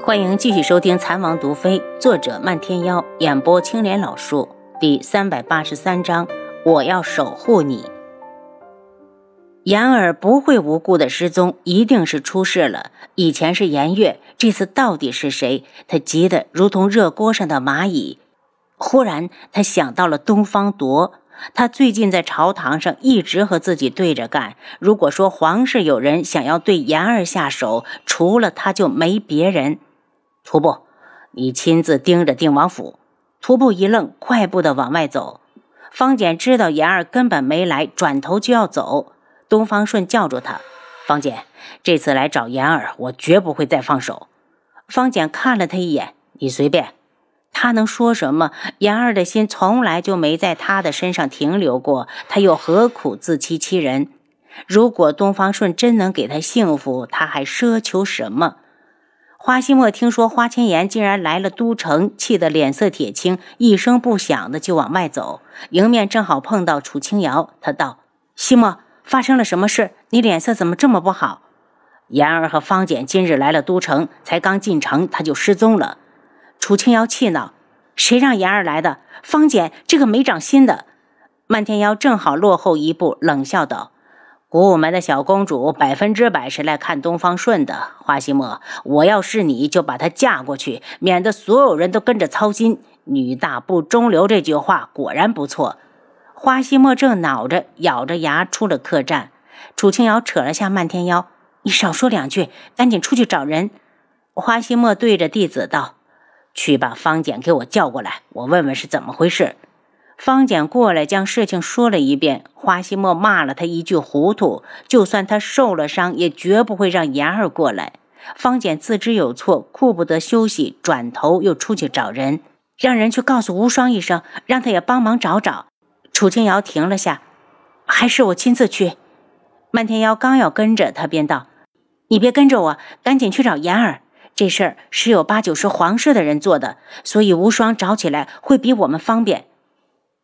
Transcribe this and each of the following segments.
欢迎继续收听《残王毒妃》，作者漫天妖，演播青莲老树，第三百八十三章。我要守护你。言儿不会无故的失踪，一定是出事了。以前是颜月，这次到底是谁？他急得如同热锅上的蚂蚁。忽然，他想到了东方铎。他最近在朝堂上一直和自己对着干。如果说皇室有人想要对言儿下手，除了他就没别人。徒步，你亲自盯着定王府。徒步一愣，快步的往外走。方简知道言儿根本没来，转头就要走。东方顺叫住他：“方简，这次来找言儿，我绝不会再放手。”方简看了他一眼：“你随便。”他能说什么？言儿的心从来就没在他的身上停留过，他又何苦自欺欺人？如果东方顺真能给他幸福，他还奢求什么？花希墨听说花千颜竟然来了都城，气得脸色铁青，一声不响的就往外走。迎面正好碰到楚清瑶，他道：“希墨，发生了什么事？你脸色怎么这么不好？”妍儿和方简今日来了都城，才刚进城他就失踪了。楚清瑶气恼：“谁让妍儿来的？方简这个没长心的！”漫天妖正好落后一步，冷笑道。古武门的小公主百分之百是来看东方顺的，花希墨，我要是你就把她嫁过去，免得所有人都跟着操心。女大不中留这句话果然不错。花希墨正恼着，咬着牙出了客栈。楚清瑶扯了下漫天妖：“你少说两句，赶紧出去找人。”花希墨对着弟子道：“去把方简给我叫过来，我问问是怎么回事。”方简过来将事情说了一遍，花希墨骂了他一句糊涂。就算他受了伤，也绝不会让言儿过来。方简自知有错，顾不得休息，转头又出去找人，让人去告诉无双一声，让他也帮忙找找。楚清瑶停了下，还是我亲自去。漫天妖刚要跟着他，便道：“你别跟着我，赶紧去找言儿。这事儿十有八九是皇室的人做的，所以无双找起来会比我们方便。”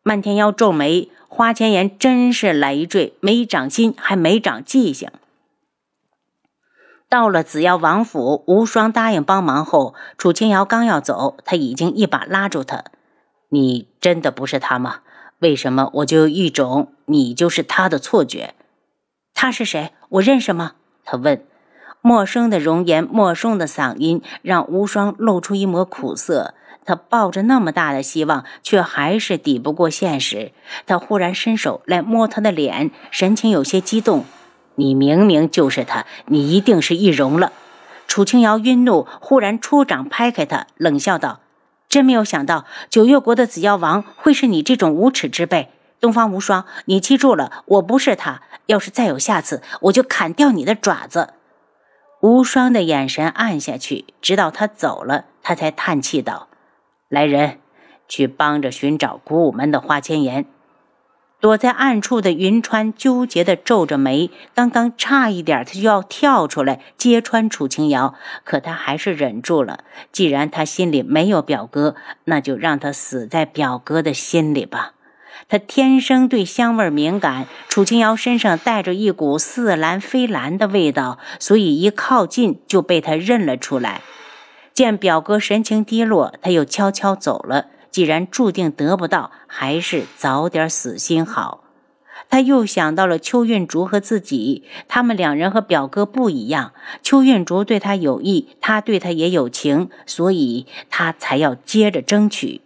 漫天妖皱眉，花千颜真是累赘，没长心，还没长记性。到了紫药王府，无双答应帮忙后，楚清瑶刚要走，他已经一把拉住他：“你真的不是他吗？为什么我就有一种你就是他的错觉？他是谁？我认识吗？”他问。陌生的容颜，陌生的嗓音，让无双露出一抹苦涩。他抱着那么大的希望，却还是抵不过现实。他忽然伸手来摸他的脸，神情有些激动：“你明明就是他，你一定是易容了。”楚清瑶晕怒，忽然出掌拍开他，冷笑道：“真没有想到，九月国的紫药王会是你这种无耻之辈。东方无双，你记住了，我不是他。要是再有下次，我就砍掉你的爪子。”无双的眼神暗下去，直到他走了，他才叹气道。来人，去帮着寻找古武门的花千颜。躲在暗处的云川纠结地皱着眉，刚刚差一点他就要跳出来揭穿楚清瑶，可他还是忍住了。既然他心里没有表哥，那就让他死在表哥的心里吧。他天生对香味敏感，楚清瑶身上带着一股似兰非兰的味道，所以一靠近就被他认了出来。见表哥神情低落，他又悄悄走了。既然注定得不到，还是早点死心好。他又想到了邱运竹和自己，他们两人和表哥不一样。邱运竹对他有意，他对他也有情，所以他才要接着争取。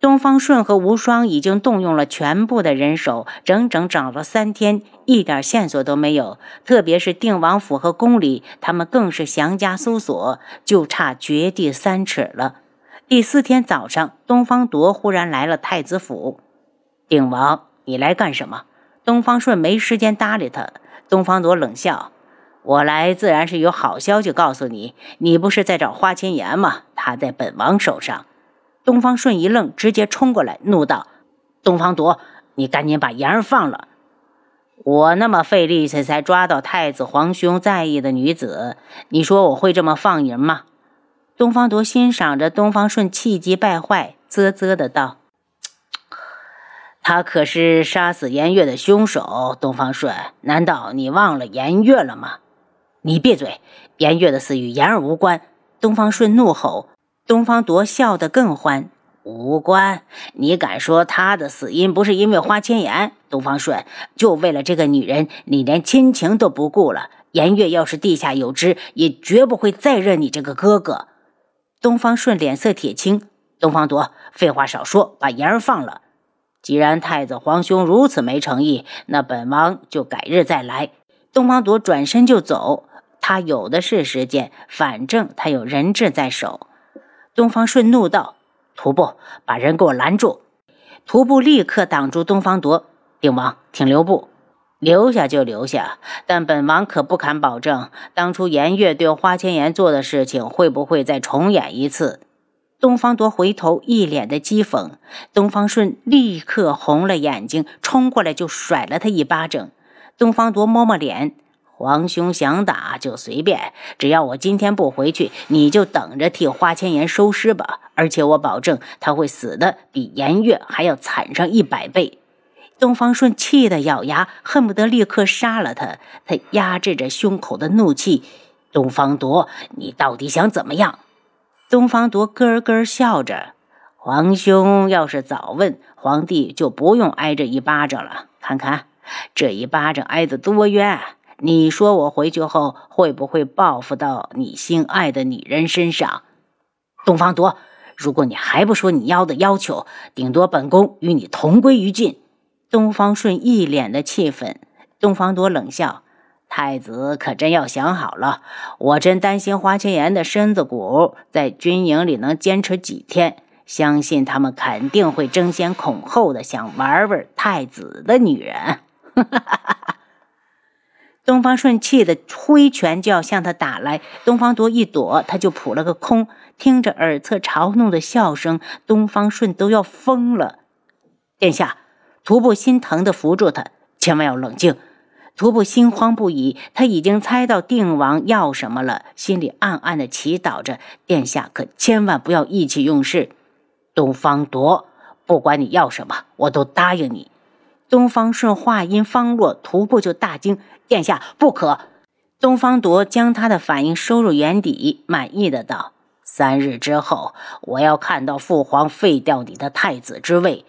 东方顺和无双已经动用了全部的人手，整整找了三天，一点线索都没有。特别是定王府和宫里，他们更是详加搜索，就差掘地三尺了。第四天早上，东方铎忽然来了太子府。定王，你来干什么？东方顺没时间搭理他。东方铎冷笑：“我来自然是有好消息告诉你。你不是在找花千颜吗？他在本王手上。”东方顺一愣，直接冲过来，怒道：“东方铎，你赶紧把言儿放了！我那么费力气才抓到太子皇兄在意的女子，你说我会这么放人吗？”东方铎欣赏着东方顺气急败坏，啧啧的道：“他可是杀死颜月的凶手。东方顺，难道你忘了颜月了吗？你闭嘴！颜月的死与言儿无关。”东方顺怒吼，东方铎笑得更欢。无关，你敢说他的死因不是因为花千颜？东方顺，就为了这个女人，你连亲情都不顾了。颜月要是地下有知，也绝不会再认你这个哥哥。东方顺脸色铁青。东方铎，废话少说，把言儿放了。既然太子皇兄如此没诚意，那本王就改日再来。东方铎转身就走，他有的是时间，反正他有人质在手。东方顺怒道。徒步，把人给我拦住！徒步立刻挡住东方铎。定王，请留步，留下就留下，但本王可不敢保证，当初颜月对花千颜做的事情会不会再重演一次。东方铎回头，一脸的讥讽。东方顺立刻红了眼睛，冲过来就甩了他一巴掌。东方铎摸摸脸。皇兄想打就随便，只要我今天不回去，你就等着替花千颜收尸吧。而且我保证他会死的比颜月还要惨上一百倍。东方顺气得咬牙，恨不得立刻杀了他。他压制着胸口的怒气：“东方铎，你到底想怎么样？”东方铎咯咯笑着：“皇兄要是早问，皇帝就不用挨这一巴掌了。看看这一巴掌挨得多冤！”你说我回去后会不会报复到你心爱的女人身上，东方铎？如果你还不说你要的要求，顶多本宫与你同归于尽。东方顺一脸的气愤。东方铎冷笑：“太子可真要想好了，我真担心花千颜的身子骨在军营里能坚持几天。相信他们肯定会争先恐后的想玩玩太子的女人。”哈哈哈哈东方顺气得挥拳就要向他打来，东方铎一躲，他就扑了个空。听着耳侧嘲弄的笑声，东方顺都要疯了。殿下，徒步心疼地扶住他，千万要冷静。徒步心慌不已，他已经猜到定王要什么了，心里暗暗地祈祷着：殿下可千万不要意气用事。东方铎，不管你要什么，我都答应你。东方顺话音方落，徒步就大惊：“殿下不可！”东方铎将他的反应收入眼底，满意的道：“三日之后，我要看到父皇废掉你的太子之位。”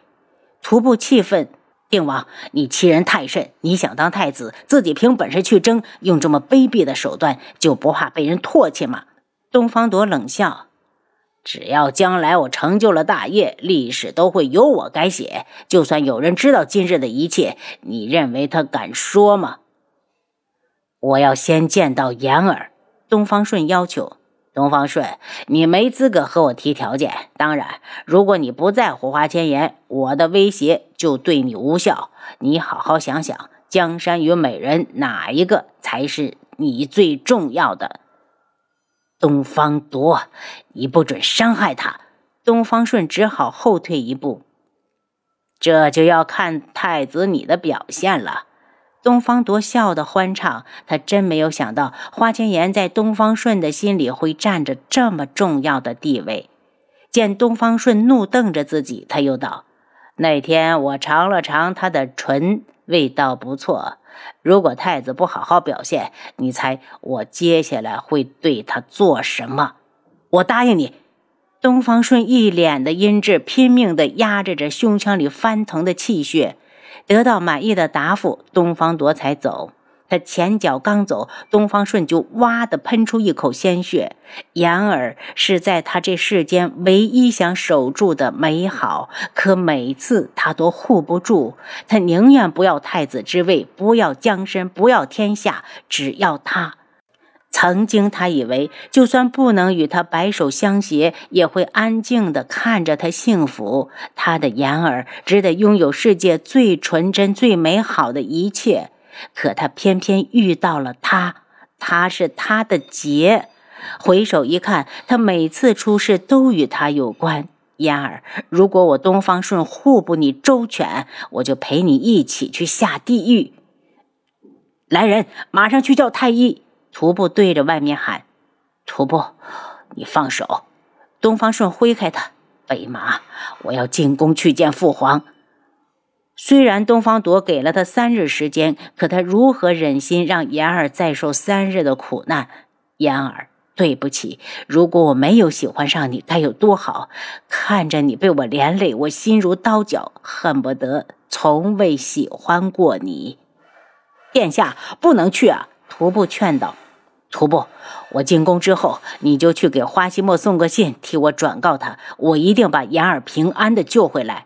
徒步气愤：“定王，你欺人太甚！你想当太子，自己凭本事去争，用这么卑鄙的手段，就不怕被人唾弃吗？”东方铎冷笑。只要将来我成就了大业，历史都会由我改写。就算有人知道今日的一切，你认为他敢说吗？我要先见到言儿。东方顺要求：“东方顺，你没资格和我提条件。当然，如果你不在乎花千颜，我的威胁就对你无效。你好好想想，江山与美人，哪一个才是你最重要的？”东方铎，你不准伤害他！东方顺只好后退一步。这就要看太子你的表现了。东方铎笑得欢畅，他真没有想到花千颜在东方顺的心里会占着这么重要的地位。见东方顺怒瞪着自己，他又道：“那天我尝了尝他的唇，味道不错。”如果太子不好好表现，你猜我接下来会对他做什么？我答应你。东方顺一脸的阴鸷，拼命的压制着胸腔里翻腾的气血，得到满意的答复，东方夺才走。他前脚刚走，东方顺就哇的喷出一口鲜血。言儿是在他这世间唯一想守住的美好，可每次他都护不住。他宁愿不要太子之位，不要江山，不要天下，只要他。曾经他以为，就算不能与他白首相携，也会安静的看着他幸福。他的言儿值得拥有世界最纯真、最美好的一切。可他偏偏遇到了他，他是他的劫。回首一看，他每次出事都与他有关。嫣儿，如果我东方顺护不你周全，我就陪你一起去下地狱。来人，马上去叫太医。徒步对着外面喊：“徒步，你放手！”东方顺挥开他，北马，我要进宫去见父皇。虽然东方铎给了他三日时间，可他如何忍心让言儿再受三日的苦难？言儿，对不起，如果我没有喜欢上你，该有多好！看着你被我连累，我心如刀绞，恨不得从未喜欢过你。殿下不能去啊！徒步劝道。徒步，我进宫之后，你就去给花希墨送个信，替我转告他，我一定把言儿平安的救回来。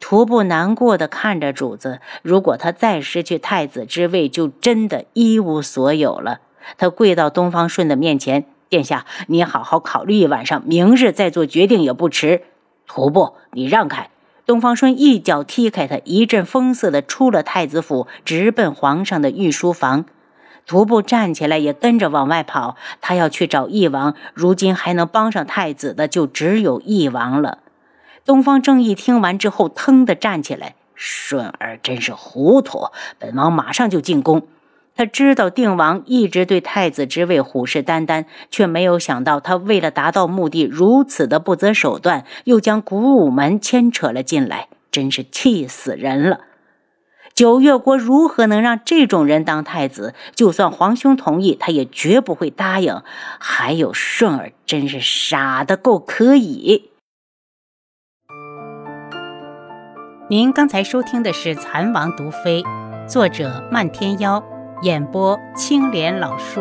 徒步难过的看着主子，如果他再失去太子之位，就真的一无所有了。他跪到东方顺的面前。殿下，你好好考虑一晚上，明日再做决定也不迟。徒步，你让开！东方顺一脚踢开他，一阵风似的出了太子府，直奔皇上的御书房。徒步站起来，也跟着往外跑。他要去找义王，如今还能帮上太子的，就只有义王了。东方正义听完之后，腾的站起来：“顺儿真是糊涂，本王马上就进宫。”他知道定王一直对太子之位虎视眈眈，却没有想到他为了达到目的如此的不择手段，又将古武门牵扯了进来，真是气死人了。九月国如何能让这种人当太子？就算皇兄同意，他也绝不会答应。还有顺儿，真是傻的够可以。您刚才收听的是《蚕王毒妃》，作者漫天妖。演播：青莲老树。